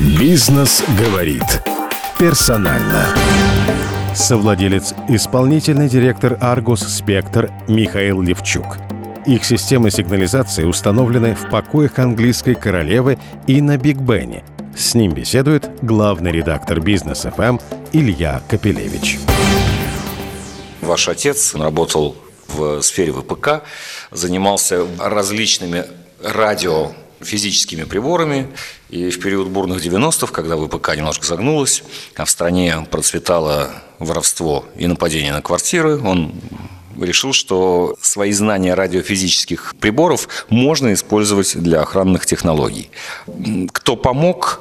Бизнес говорит. Персонально. Совладелец, исполнительный директор Argus Spectr Михаил Левчук. Их системы сигнализации установлены в покоях английской королевы и на Биг Бене. С ним беседует главный редактор Бизнес ФМ Илья Копелевич. Ваш отец работал в сфере ВПК, занимался различными радио физическими приборами. И в период бурных 90-х, когда ВПК немножко загнулась, а в стране процветало воровство и нападение на квартиры, он решил, что свои знания радиофизических приборов можно использовать для охранных технологий. Кто помог,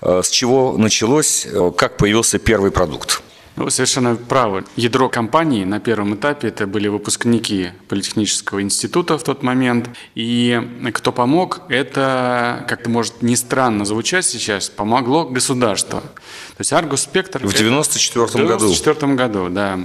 э, с чего началось, э, как появился первый продукт? Вы совершенно правы. Ядро компании на первом этапе это были выпускники Политехнического института в тот момент. И кто помог, это, как-то может не странно звучать сейчас, помогло государство. То есть Argus Спектр... В 94 году. В 94 году, да.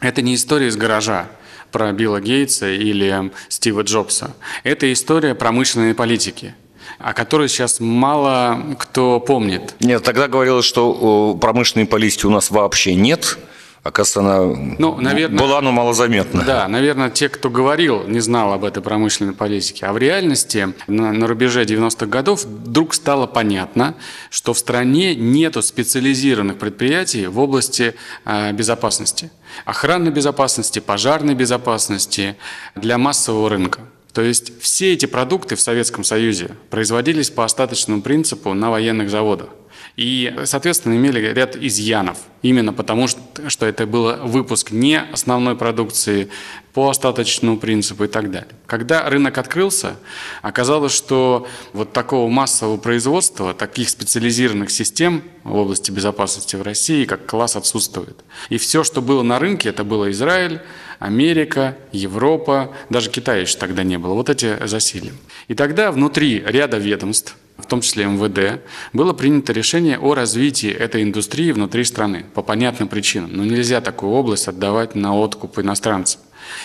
Это не история из гаража про Билла Гейтса или Стива Джобса. Это история промышленной политики – о которой сейчас мало кто помнит. Нет, тогда говорилось, что промышленной политики у нас вообще нет. Оказывается, она ну, наверное, была, но малозаметна. Да, наверное, те, кто говорил, не знал об этой промышленной политике. А в реальности на, на рубеже 90-х годов вдруг стало понятно, что в стране нет специализированных предприятий в области э, безопасности. Охранной безопасности, пожарной безопасности для массового рынка. То есть все эти продукты в Советском Союзе производились по остаточному принципу на военных заводах. И, соответственно, имели ряд изъянов. Именно потому, что это был выпуск не основной продукции по остаточному принципу и так далее. Когда рынок открылся, оказалось, что вот такого массового производства, таких специализированных систем в области безопасности в России, как класс, отсутствует. И все, что было на рынке, это было Израиль, Америка, Европа, даже Китая еще тогда не было. Вот эти засилия. И тогда внутри ряда ведомств, в том числе МВД, было принято решение о развитии этой индустрии внутри страны по понятным причинам. Но нельзя такую область отдавать на откуп иностранцам.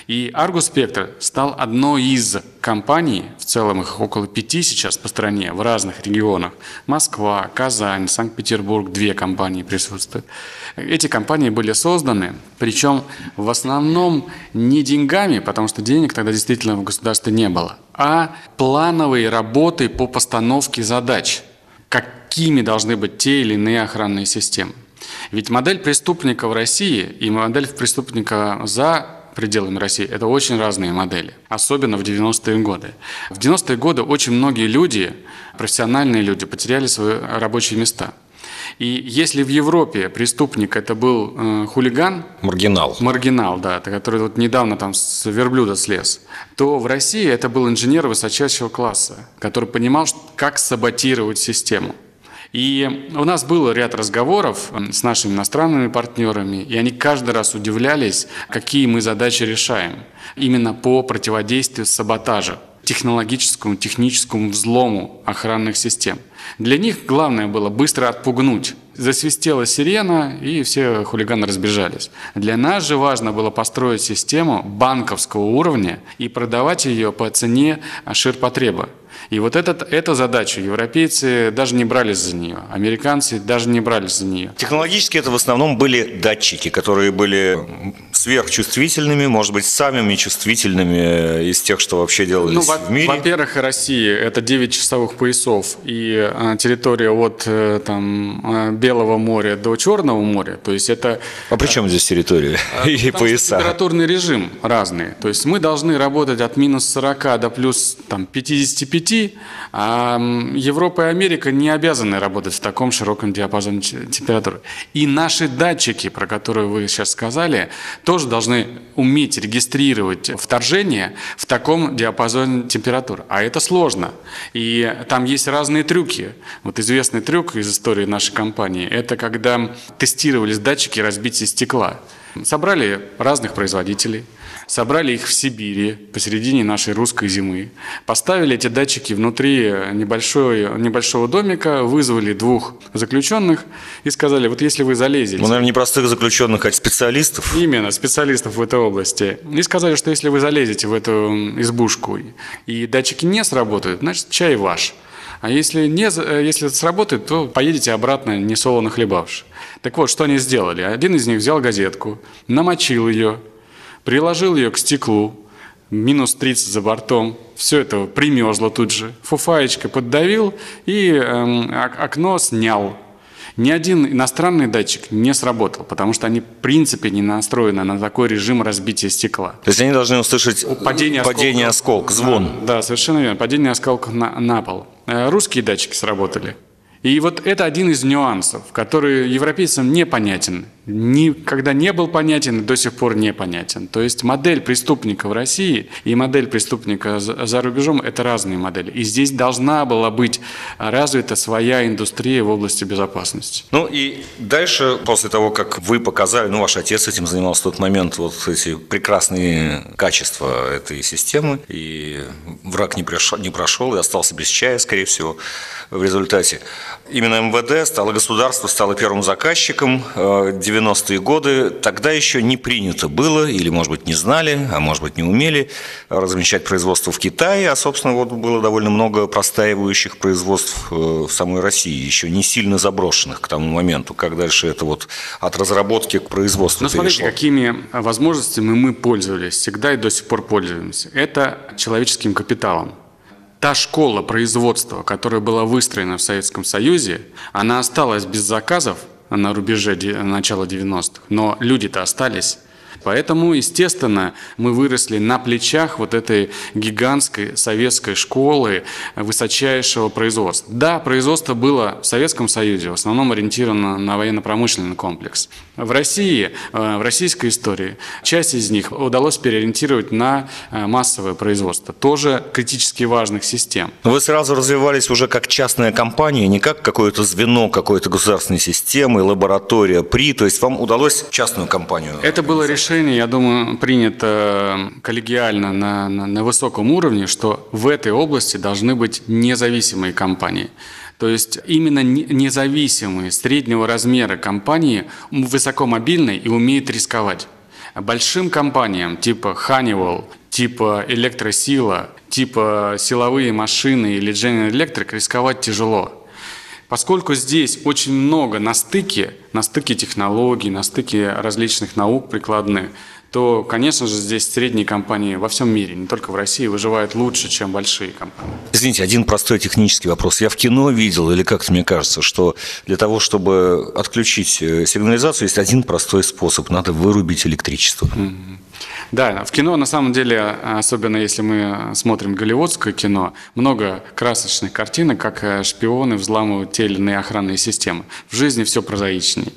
И Argus Spectre стал одной из компаний, в целом их около пяти сейчас по стране, в разных регионах. Москва, Казань, Санкт-Петербург, две компании присутствуют. Эти компании были созданы, причем в основном не деньгами, потому что денег тогда действительно в государстве не было, а плановой работой по постановке задач, какими должны быть те или иные охранные системы. Ведь модель преступника в России и модель преступника за пределами России, это очень разные модели, особенно в 90-е годы. В 90-е годы очень многие люди, профессиональные люди, потеряли свои рабочие места. И если в Европе преступник это был э, хулиган, маргинал, маргинал, да, который вот недавно там с верблюда слез, то в России это был инженер высочайшего класса, который понимал, как саботировать систему. И у нас был ряд разговоров с нашими иностранными партнерами, и они каждый раз удивлялись, какие мы задачи решаем именно по противодействию саботажа технологическому, техническому взлому охранных систем. Для них главное было быстро отпугнуть. Засвистела сирена, и все хулиганы разбежались. Для нас же важно было построить систему банковского уровня и продавать ее по цене ширпотреба. И вот этот, эту задачу европейцы даже не брались за нее, американцы даже не брались за нее. Технологически это в основном были датчики, которые были сверхчувствительными, может быть, самыми чувствительными из тех, что вообще делались ну, в мире. Во-первых, Россия – это 9 часовых поясов, и а, территория от э, там, а, Белого моря до Черного моря, то есть это… А при чем здесь территория а, и пояса? температурный режим разный, то есть мы должны работать от минус 40 до плюс там, 55, а Европа и Америка не обязаны работать в таком широком диапазоне температуры. И наши датчики, про которые вы сейчас сказали, тоже должны уметь регистрировать вторжение в таком диапазоне температур. А это сложно. И там есть разные трюки. Вот известный трюк из истории нашей компании – это когда тестировались датчики разбития стекла. Собрали разных производителей – собрали их в Сибири посередине нашей русской зимы, поставили эти датчики внутри небольшой, небольшого домика, вызвали двух заключенных и сказали, вот если вы залезете... Ну, наверное, не простых заключенных, а специалистов. Именно, специалистов в этой области. И сказали, что если вы залезете в эту избушку и датчики не сработают, значит, чай ваш. А если, не, э, если сработает, то поедете обратно не солоно хлебавши. Так вот, что они сделали? Один из них взял газетку, намочил ее, приложил ее к стеклу, минус 30 за бортом, все это примерзло тут же, фуфаечкой поддавил и э, окно снял. Ни один иностранный датчик не сработал, потому что они в принципе не настроены на такой режим разбития стекла. То есть они должны услышать падение, падение осколка, звон. Да, да, совершенно верно, падение осколка на, на пол. Э, русские датчики сработали. И вот это один из нюансов, который европейцам непонятен. Никогда не был понятен и до сих пор непонятен. То есть модель преступника в России и модель преступника за рубежом – это разные модели. И здесь должна была быть развита своя индустрия в области безопасности. Ну и дальше, после того, как вы показали, ну ваш отец этим занимался в тот момент, вот эти прекрасные качества этой системы, и враг не прошел, не прошел и остался без чая, скорее всего, в результате. Именно МВД стало государство, стало первым заказчиком 90-е э, годы. Тогда еще не принято было, или, может быть, не знали, а может быть, не умели размещать производство в Китае. А, собственно, вот было довольно много простаивающих производств э, в самой России, еще не сильно заброшенных к тому моменту, как дальше это вот от разработки к производству Но ну, смотрите, какими возможностями мы пользовались, всегда и до сих пор пользуемся. Это человеческим капиталом та школа производства, которая была выстроена в Советском Союзе, она осталась без заказов на рубеже начала 90-х, но люди-то остались. Поэтому, естественно, мы выросли на плечах вот этой гигантской советской школы высочайшего производства. Да, производство было в Советском Союзе, в основном ориентировано на военно-промышленный комплекс. В России, э, в российской истории, часть из них удалось переориентировать на э, массовое производство, тоже критически важных систем. Вы сразу развивались уже как частная компания, не как какое-то звено какой-то государственной системы, лаборатория, ПРИ, то есть вам удалось частную компанию? Это было решение, я думаю, принято коллегиально на, на, на высоком уровне, что в этой области должны быть независимые компании. То есть именно независимые среднего размера компании высокомобильные и умеют рисковать. Большим компаниям типа Honeywell, типа Электросила, типа силовые машины или General Electric рисковать тяжело. Поскольку здесь очень много на стыке, на стыке технологий, на стыке различных наук прикладных, то, конечно же, здесь средние компании во всем мире, не только в России, выживают лучше, чем большие компании. Извините, один простой технический вопрос. Я в кино видел, или как-то мне кажется, что для того, чтобы отключить э, сигнализацию, есть один простой способ. Надо вырубить электричество. Mm-hmm. Да, в кино на самом деле, особенно если мы смотрим голливудское кино, много красочных картинок, как э, шпионы взламывают те или иные охранные системы. В жизни все прозаичнее.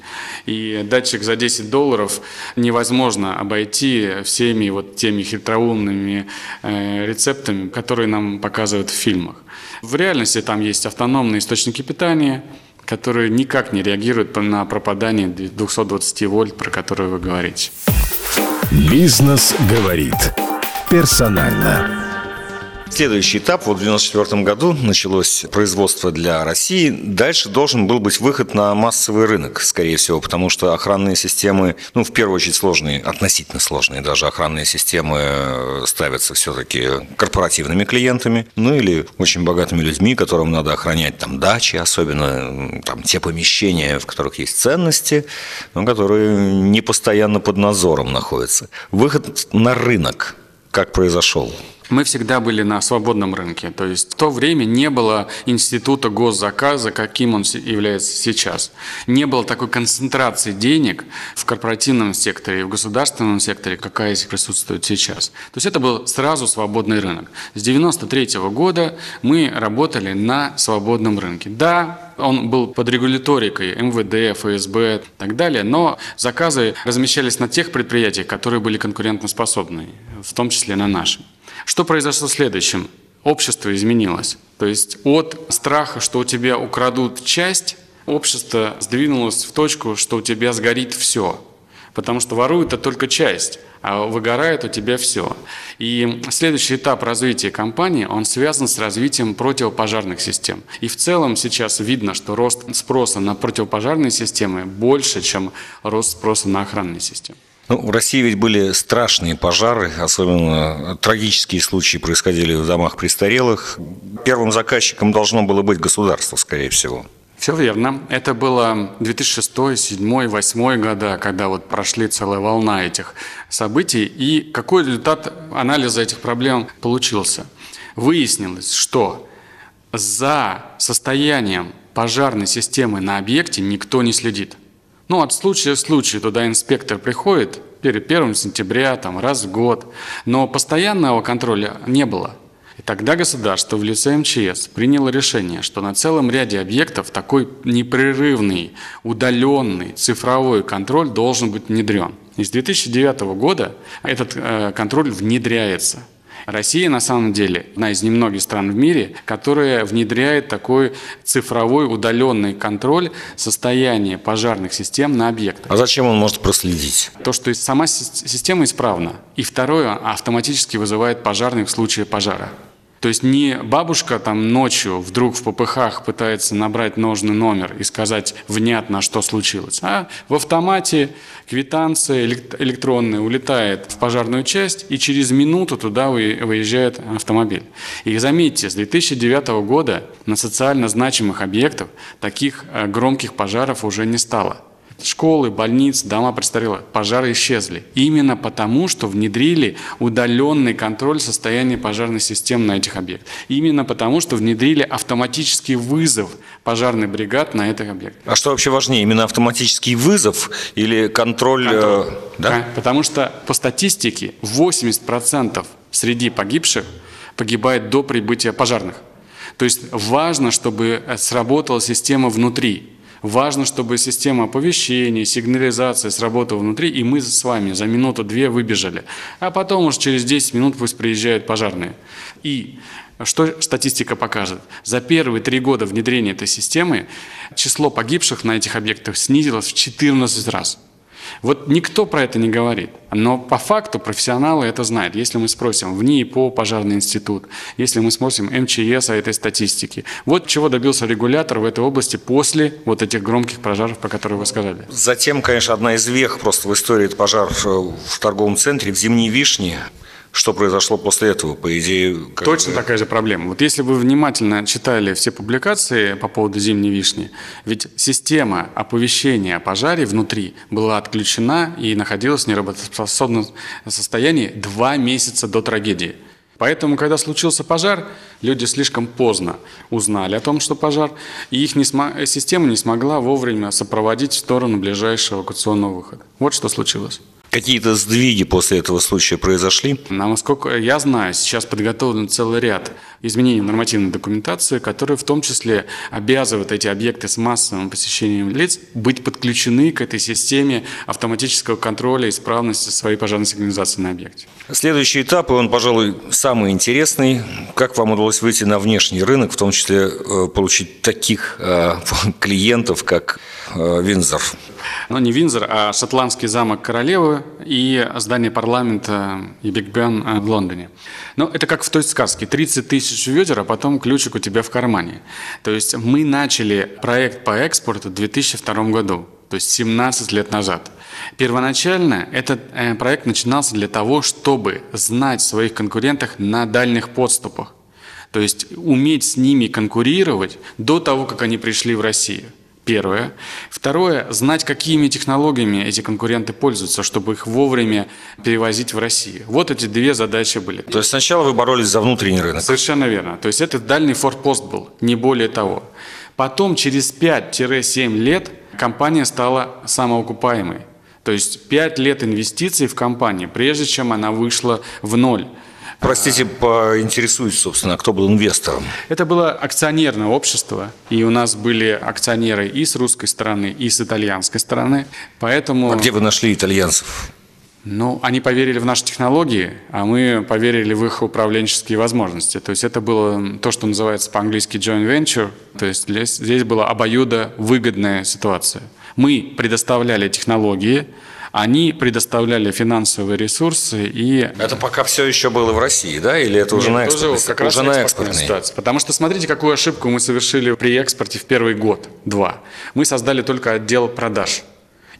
И датчик за 10 долларов невозможно обойти всеми вот теми хитроумными э, рецептами, которые нам показывают в фильмах. В реальности там есть автономные источники питания, которые никак не реагируют на пропадание 220 вольт, про которые вы говорите. Бизнес говорит персонально. Следующий этап, вот в 1994 году началось производство для России. Дальше должен был быть выход на массовый рынок, скорее всего, потому что охранные системы, ну, в первую очередь сложные, относительно сложные даже охранные системы э, ставятся все-таки корпоративными клиентами, ну, или очень богатыми людьми, которым надо охранять там дачи, особенно там те помещения, в которых есть ценности, но которые не постоянно под надзором находятся. Выход на рынок как произошел? Мы всегда были на свободном рынке. То есть в то время не было института госзаказа, каким он является сейчас. Не было такой концентрации денег в корпоративном секторе и в государственном секторе, какая присутствует сейчас. То есть это был сразу свободный рынок. С 1993 года мы работали на свободном рынке. Да, он был под регуляторикой МВД, ФСБ и так далее, но заказы размещались на тех предприятиях, которые были конкурентоспособны, в том числе на нашем. Что произошло следующим? Общество изменилось. То есть от страха, что у тебя украдут часть, общество сдвинулось в точку, что у тебя сгорит все. Потому что воруют это только часть, а выгорает у тебя все. И следующий этап развития компании, он связан с развитием противопожарных систем. И в целом сейчас видно, что рост спроса на противопожарные системы больше, чем рост спроса на охранные системы. Ну, в России ведь были страшные пожары, особенно трагические случаи происходили в домах престарелых. Первым заказчиком должно было быть государство, скорее всего. Все верно. Это было 2006, 2007, 2008 года, когда вот прошли целая волна этих событий. И какой результат анализа этих проблем получился? Выяснилось, что за состоянием пожарной системы на объекте никто не следит. Ну, от случая в случай туда инспектор приходит перед 1 сентября, там, раз в год, но постоянного контроля не было. И тогда государство в лице МЧС приняло решение, что на целом ряде объектов такой непрерывный, удаленный цифровой контроль должен быть внедрен. И с 2009 года этот э, контроль внедряется – Россия на самом деле одна из немногих стран в мире, которая внедряет такой цифровой удаленный контроль состояния пожарных систем на объектах. А зачем он может проследить? То, что сама система исправна. И второе, автоматически вызывает пожарных в случае пожара. То есть не бабушка там ночью вдруг в ППХ пытается набрать нужный номер и сказать внятно, что случилось, а в автомате квитанция электронная улетает в пожарную часть, и через минуту туда выезжает автомобиль. И заметьте, с 2009 года на социально значимых объектах таких э, громких пожаров уже не стало. Школы, больницы, дома престарелых, пожары исчезли. Именно потому, что внедрили удаленный контроль состояния пожарной системы на этих объектах. Именно потому, что внедрили автоматический вызов пожарной бригад на этих объектах. А что вообще важнее, именно автоматический вызов или контроль? контроль. Э, да? Потому что по статистике 80% среди погибших погибает до прибытия пожарных. То есть важно, чтобы сработала система внутри. Важно, чтобы система оповещения, сигнализации сработала внутри, и мы с вами за минуту-две выбежали. А потом уж через 10 минут пусть приезжают пожарные. И что статистика покажет? За первые три года внедрения этой системы число погибших на этих объектах снизилось в 14 раз. Вот никто про это не говорит. Но по факту профессионалы это знают. Если мы спросим в НИИПО, пожарный институт, если мы спросим МЧС о этой статистике. Вот чего добился регулятор в этой области после вот этих громких пожаров, про которые вы сказали. Затем, конечно, одна из вех просто в истории это пожар в торговом центре в Зимней Вишне. Что произошло после этого, по идее? Как... Точно такая же проблема. Вот если вы внимательно читали все публикации по поводу зимней вишни, ведь система оповещения о пожаре внутри была отключена и находилась в неработоспособном состоянии два месяца до трагедии. Поэтому, когда случился пожар, люди слишком поздно узнали о том, что пожар, и их не см... система не смогла вовремя сопроводить в сторону ближайшего эвакуационного выхода. Вот что случилось. Какие-то сдвиги после этого случая произошли? Насколько я знаю, сейчас подготовлен целый ряд изменений в нормативной документации, которые в том числе обязывают эти объекты с массовым посещением лиц быть подключены к этой системе автоматического контроля исправности своей пожарной сигнализации на объекте. Следующий этап, и он, пожалуй, самый интересный. Как вам удалось выйти на внешний рынок, в том числе э, получить таких э, клиентов, как Винзор? Ну, не Винзор, а шотландский замок королевы и здание парламента и Биг Бен э, в Лондоне. Ну, это как в той сказке. 30 тысяч ведер, а потом ключик у тебя в кармане. То есть мы начали проект по экспорту в 2002 году, то есть 17 лет назад. Первоначально этот э, проект начинался для того, чтобы знать своих конкурентах на дальних подступах. То есть уметь с ними конкурировать до того, как они пришли в Россию. Первое. Второе, знать, какими технологиями эти конкуренты пользуются, чтобы их вовремя перевозить в Россию. Вот эти две задачи были. То есть сначала вы боролись за внутренний рынок? Совершенно верно. То есть это дальний форпост был, не более того. Потом через 5-7 лет компания стала самоокупаемой. То есть 5 лет инвестиций в компанию, прежде чем она вышла в ноль. Простите, поинтересуюсь, собственно, кто был инвестором? Это было акционерное общество, и у нас были акционеры и с русской стороны, и с итальянской стороны, поэтому... А где вы нашли итальянцев? Ну, они поверили в наши технологии, а мы поверили в их управленческие возможности. То есть это было то, что называется по-английски joint venture, то есть здесь, здесь была обоюдо выгодная ситуация. Мы предоставляли технологии, они предоставляли финансовые ресурсы и... Это пока все еще было в России, да? Или это уже Нет, на экспортной, как раз уже на экспортной ситуации? Потому что смотрите, какую ошибку мы совершили при экспорте в первый год, два. Мы создали только отдел продаж.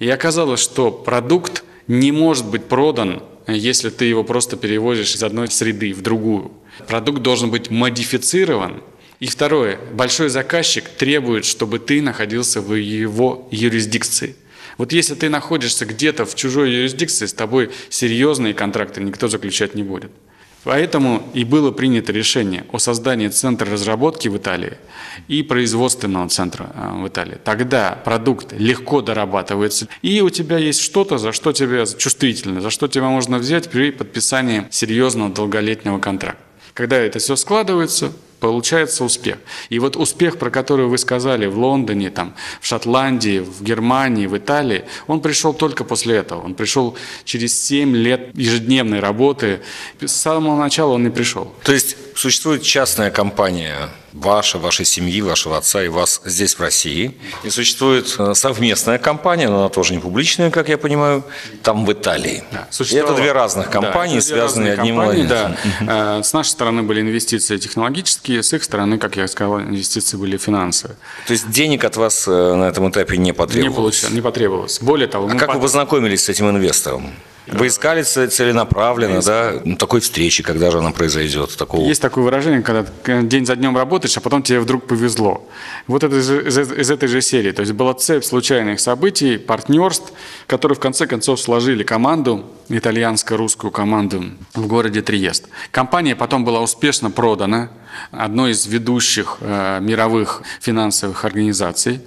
И оказалось, что продукт не может быть продан, если ты его просто перевозишь из одной среды в другую. Продукт должен быть модифицирован. И второе, большой заказчик требует, чтобы ты находился в его юрисдикции. Вот если ты находишься где-то в чужой юрисдикции, с тобой серьезные контракты никто заключать не будет. Поэтому и было принято решение о создании центра разработки в Италии и производственного центра э, в Италии. Тогда продукт легко дорабатывается, и у тебя есть что-то, за что тебе чувствительно, за что тебя можно взять при подписании серьезного долголетнего контракта. Когда это все складывается, получается успех. И вот успех, про который вы сказали в Лондоне, там, в Шотландии, в Германии, в Италии, он пришел только после этого. Он пришел через 7 лет ежедневной работы. С самого начала он не пришел. То есть существует частная компания ваша, вашей семьи, вашего отца и вас здесь, в России. И существует э, совместная компания, но она тоже не публичная, как я понимаю, там в Италии. Да, это две разных компании, да, связанные одним компании, да. Э, с нашей стороны были инвестиции технологические, с их стороны, как я сказал, инвестиции были финансовые. То есть денег от вас э, на этом этапе не потребовалось? Не, получилось, не потребовалось. Более того... А как под... вы познакомились с этим инвестором? Вы искали целенаправленно, да, ну, такой встречи, когда же она произойдет? Такого... Есть такое выражение, когда день за днем работаешь, а потом тебе вдруг повезло. Вот это из, из, из этой же серии. То есть была цепь случайных событий, партнерств, которые в конце концов сложили команду, итальянско-русскую команду в городе Триест. Компания потом была успешно продана одной из ведущих э, мировых финансовых организаций.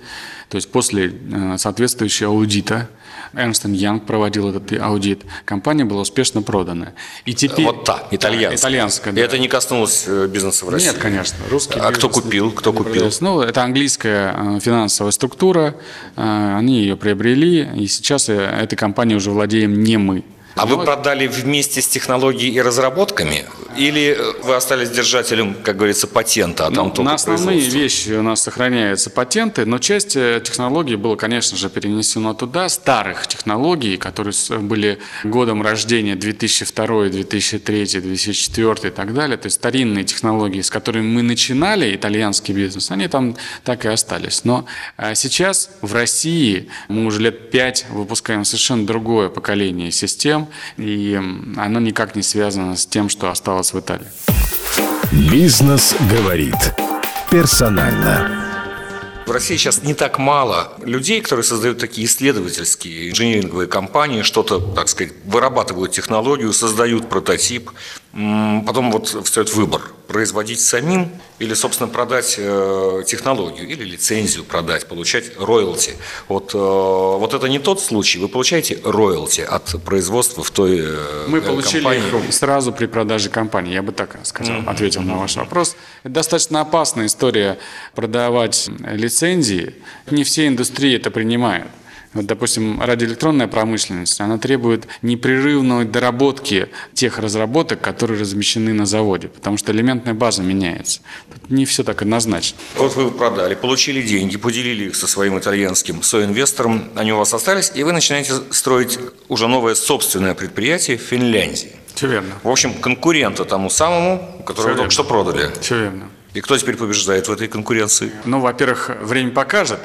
То есть после э, соответствующего аудита Ernst Young проводил этот аудит. Компания была успешно продана. И теперь... Вот та, итальянская. итальянская да. И это не коснулось э, бизнеса в России? Нет, конечно. Русский а кто купил? Кто купил? Ну, это английская э, финансовая структура. Э, они ее приобрели, и сейчас этой компанией уже владеем не мы. А вы продали вместе с технологией и разработками? Или вы остались держателем, как говорится, патента, а там ну, На основные вещи у нас сохраняются патенты, но часть э, технологий было, конечно же, перенесено туда, старых технологий, которые были годом рождения 2002, 2003, 2004 и так далее, то есть старинные технологии, с которыми мы начинали итальянский бизнес, они там так и остались. Но э, сейчас в России мы уже лет пять выпускаем совершенно другое поколение систем, и оно никак не связано с тем, что осталось в Италии. Бизнес говорит персонально. В России сейчас не так мало людей, которые создают такие исследовательские инжиниринговые компании, что-то, так сказать, вырабатывают технологию, создают прототип, потом вот встает выбор – производить самим или, собственно, продать э, технологию или лицензию продать, получать роялти. Вот, э, вот это не тот случай. Вы получаете роялти от производства в той э, Мы получили компании. их сразу при продаже компании, я бы так сказал, mm-hmm. ответил на ваш вопрос. Это достаточно опасная история продавать лицензии. Не все индустрии это принимают. Вот, допустим, радиоэлектронная промышленность, она требует непрерывной доработки тех разработок, которые размещены на заводе, потому что элементная база меняется. Тут не все так однозначно. Вот вы продали, получили деньги, поделили их со своим итальянским соинвестором, они у вас остались, и вы начинаете строить уже новое собственное предприятие в Финляндии. Все верно. В общем, конкурента тому самому, которого вы только что продали. Все верно. И кто теперь побеждает в этой конкуренции? Ну, во-первых, время покажет.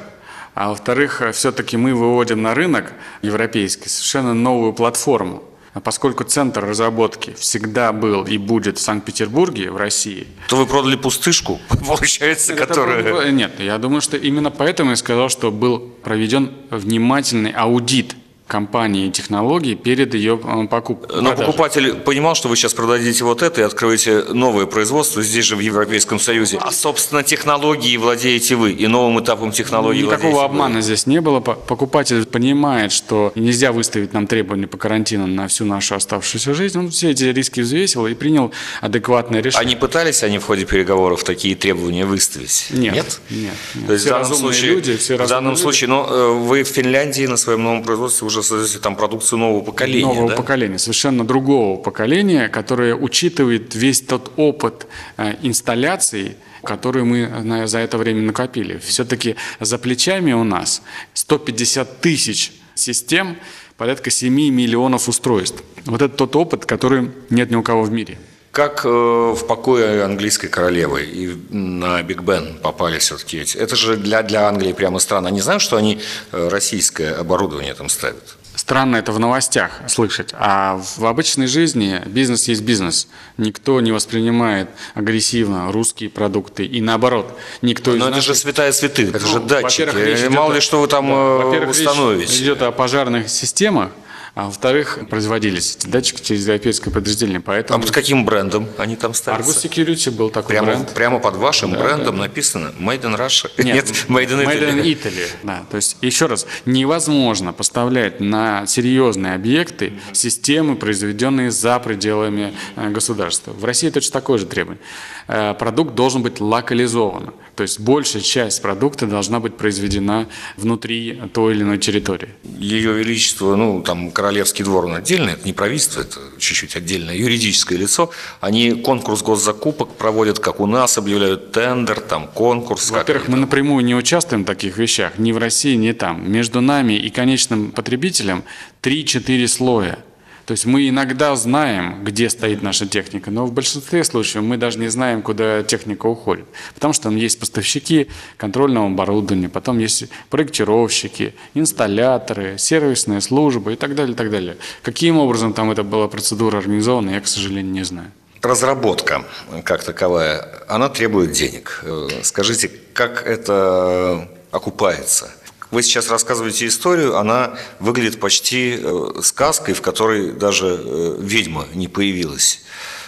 А во-вторых, все-таки мы выводим на рынок европейский совершенно новую платформу. А поскольку центр разработки всегда был и будет в Санкт-Петербурге, в России... То вы продали пустышку, получается, которая... Нет, я думаю, что именно поэтому я сказал, что был проведен внимательный аудит компании и технологий перед ее э, покупкой. Но продажей. покупатель понимал, что вы сейчас продадите вот это и откроете новое производство здесь же в Европейском Союзе. А, собственно, технологии владеете вы и новым этапом технологий Никакого обмана вы. здесь не было. Покупатель понимает, что нельзя выставить нам требования по карантину на всю нашу оставшуюся жизнь. Он все эти риски взвесил и принял адекватное решение. Они пытались они в ходе переговоров такие требования выставить? Нет. Нет? Нет. нет. То есть все в данном случае, люди, все в данном люди. случае, но э, вы в Финляндии на своем новом производстве уже создаете там продукцию нового поколения. Нового да? поколения, совершенно другого поколения, которое учитывает весь тот опыт э, инсталляций, который мы за это время накопили. Все-таки за плечами у нас 150 тысяч систем, порядка 7 миллионов устройств. Вот это тот опыт, который нет ни у кого в мире. Как э, в покое английской королевы и на Биг Бен попали все-таки эти? Это же для, для Англии прямо странно. Они знают, что они э, российское оборудование там ставят? Странно это в новостях слышать, а в обычной жизни бизнес есть бизнес. Никто не воспринимает агрессивно русские продукты и наоборот, никто Но из это наших... же святая святых, это Ну, же датчики. идет Мало о- ли что вы там да, э, во-первых, речь установите. идет о пожарных системах, а во-вторых, производились эти датчики через европейское подразделение, А поэтому под каким брендом они там ставятся? Argus Security был такой Прямо, бренд. прямо под вашим брендом написано Made in Russia. Нет, Made in Italy. Italy, Да, то есть еще раз, невозможно поставлять на серьезные объекты системы, произведенные за пределами э, государства. В России точно такое же требование. Э, Продукт должен быть локализован, то есть большая часть продукта должна быть произведена внутри той или иной территории. Ее Величество, ну, там, Королевский двор, он отдельно, это не правительство, это чуть-чуть отдельное юридическое лицо. Они конкурс госзакупок проводят, как у нас, объявляют тендер, там, конкурс. Во-первых, мы там. напрямую не участвуем в таких вещах, ни в России, ни там. Между нами и конечным потребителем 3-4 слоя. То есть мы иногда знаем, где стоит наша техника, но в большинстве случаев мы даже не знаем, куда техника уходит. Потому что там есть поставщики контрольного оборудования, потом есть проектировщики, инсталляторы, сервисные службы и так далее, и так далее. Каким образом там эта была процедура организована, я, к сожалению, не знаю. Разработка как таковая, она требует денег. Э, Скажите, как это окупается? Вы сейчас рассказываете историю, она выглядит почти э, сказкой, в которой даже э, ведьма не появилась.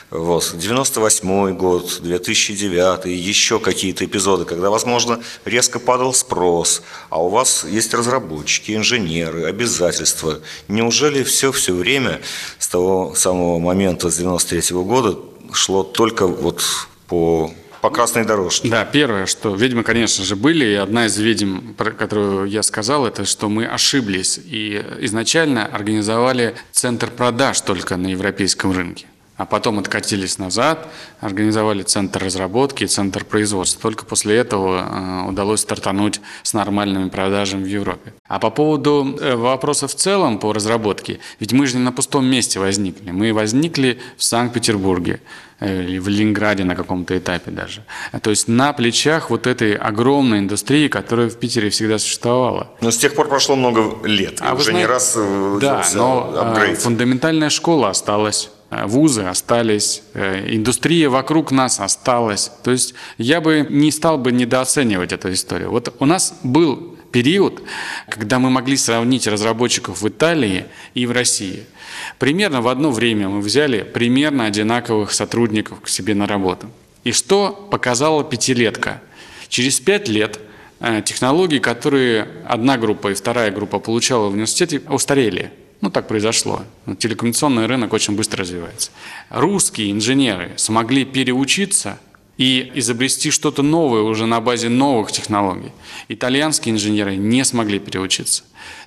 Вот. 98 год, 2009, еще какие-то эпизоды, когда, возможно, резко падал спрос, а у вас есть разработчики, инженеры, обязательства. Неужели все все время с того самого момента, с 93 года, шло только вот по, по красной дорожке? Да, первое, что ведьмы, конечно же, были, и одна из ведьм, про которую я сказал, это что мы ошиблись и изначально организовали центр продаж только на европейском рынке. А потом откатились назад, организовали центр разработки и центр производства. Только после этого э, удалось стартануть с нормальными продажами в Европе. А по поводу э, вопроса в целом по разработке, ведь мы же не на пустом месте возникли. Мы возникли в Санкт-Петербурге э, или в Ленинграде на каком-то этапе даже. То есть на плечах вот этой огромной индустрии, которая в Питере всегда существовала. Но с тех пор прошло много лет, А уже не знаете- раз э, Да, но апгрейд. фундаментальная школа осталась, вузы остались, э, индустрия вокруг нас осталась. То есть я бы не стал бы недооценивать эту историю. Вот у нас был период, когда мы могли сравнить разработчиков в Италии и в России. Примерно в одно время мы взяли примерно одинаковых сотрудников к себе на работу. И что показала пятилетка? Через пять лет э, технологии, которые одна группа и вторая группа получала в университете, устарели. Ну, так произошло. Телекоммуникационный рынок очень быстро развивается. Русские инженеры смогли переучиться и изобрести что-то новое уже на базе новых технологий. Итальянские инженеры не смогли переучиться.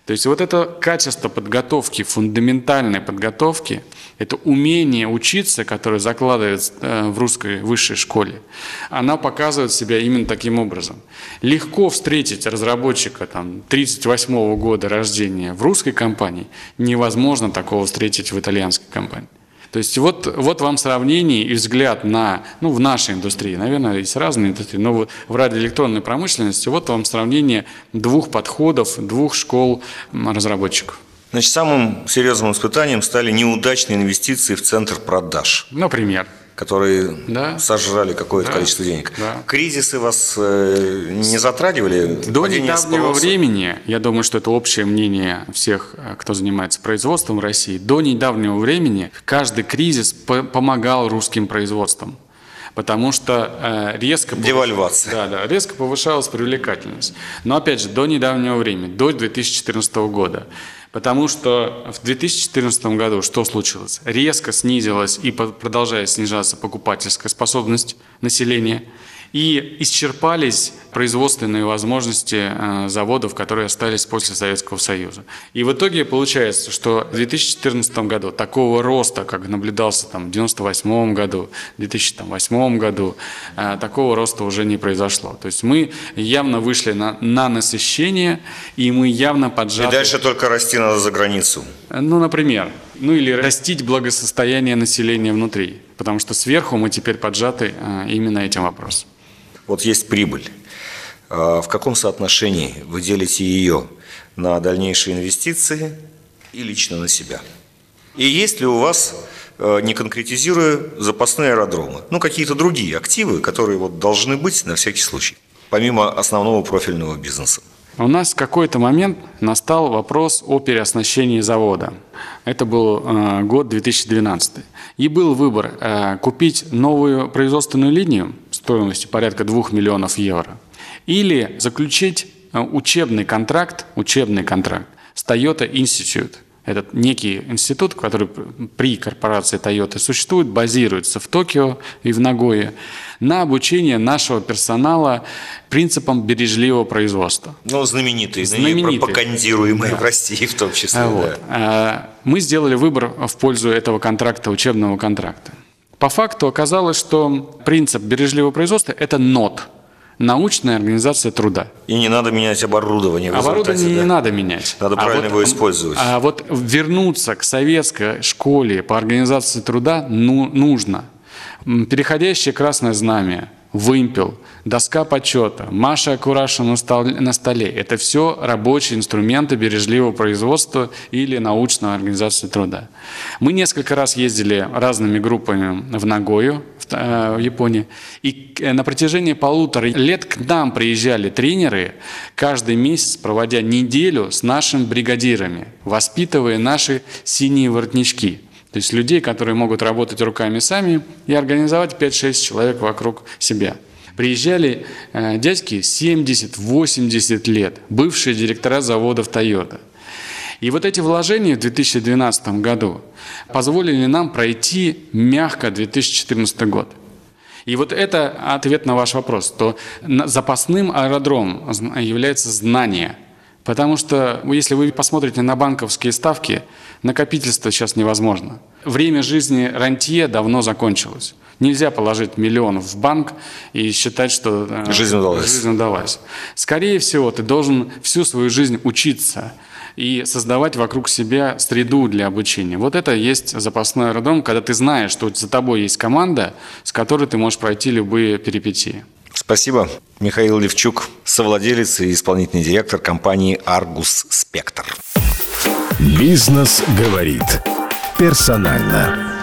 То есть вот это качество подготовки, фундаментальной подготовки, это умение учиться, которое закладывается э, в русской высшей школе, она показывает себя именно таким образом. Легко встретить разработчика там, 38 года рождения в русской компании, невозможно такого встретить в итальянской компании. То есть вот, вот вам сравнение и взгляд на, ну, в нашей индустрии, наверное, есть разные индустрии, но вот в радиоэлектронной промышленности, вот вам сравнение двух подходов, двух школ разработчиков. Значит, самым серьезным испытанием стали неудачные инвестиции в центр продаж, Например, которые Да. сожрали какое-то Да. количество денег. Да. Кризисы вас э, не затрагивали? До Падение недавнего спроса? времени, я думаю, что это общее мнение всех, э, кто занимается производством в России, до недавнего времени каждый кризис по- помогал русским производствам. Потому что э, резко... Девальвация. Да, да, резко повышалась привлекательность. Но опять же, до недавнего времени, до 2014 года. Потому что в 2014 году что случилось? Резко снизилась и продолжает снижаться покупательская способность населения. И исчерпались производственные возможности э, заводов, которые остались после Советского Союза. И в итоге получается, что в 2014 году такого роста, как наблюдался там, в 1998 году, в 2008 году, э, такого роста уже не произошло. То есть мы явно вышли на, на насыщение, и мы явно И поджаты. дальше только расти надо за границу. Ну, например, ну или растить благосостояние населения внутри, потому что сверху мы теперь поджаты э, именно этим вопросом. Вот есть прибыль. А В каком соотношении вы делите ее на дальнейшие инвестиции и лично на себя. И есть ли у вас, э, не конкретизируя, запасные аэродромы? Ну, какие-то другие активы, которые вот должны быть на всякий случай, помимо основного профильного бизнеса? У нас в какой-то момент настал вопрос о переоснащении завода. Это был э, год 2012. И был выбор купить новую производственную линию стоимостью порядка 2 миллионов евро или заключить э, учебный контракт, учебный контракт с Toyota Institute – этот некий институт, который при корпорации Toyota существует, базируется в Токио и в Нагое, на обучение нашего персонала принципам бережливого производства. Ну, знаменитые, знаменитые. пропагандируемые да. в России в том числе. А, вот. да. Мы сделали выбор в пользу этого контракта, учебного контракта. По факту оказалось, что принцип бережливого производства – это НОТ – научная организация труда. И не надо менять оборудование. Оборудование да? не надо менять. Надо а правильно вот, его использовать. А вот вернуться к советской школе по организации труда ну, нужно. Переходящее красное знамя, вымпел, доска почета, Маша Акураша на столе – это все рабочие инструменты бережливого производства или научной организации труда. Мы несколько раз ездили разными группами в Нагою, в, э, Японии, и на протяжении полутора лет к нам приезжали тренеры, каждый месяц проводя неделю с нашими бригадирами, воспитывая наши синие воротнички – то есть людей, которые могут работать руками сами и организовать 5-6 человек вокруг себя. Приезжали э, дядьки 70-80 лет, бывшие директора заводов Toyota. И вот эти вложения в 2012 году позволили нам пройти мягко 2014 год. И вот это ответ на ваш вопрос, то запасным аэродромом является знание – Потому что если вы посмотрите на банковские ставки, накопительство сейчас невозможно. Время жизни рантье давно закончилось. Нельзя положить миллион в банк и считать, что э, жизнь удалась. жизнь удалась. Скорее всего, ты должен всю свою жизнь учиться и создавать вокруг себя среду для обучения. Вот это есть запасной аэродром, когда ты знаешь, что за тобой есть команда, с которой ты можешь пройти любые перипетии. Спасибо. Михаил Левчук, совладелец и исполнительный директор компании «Аргус Спектр». Бизнес говорит. Персонально.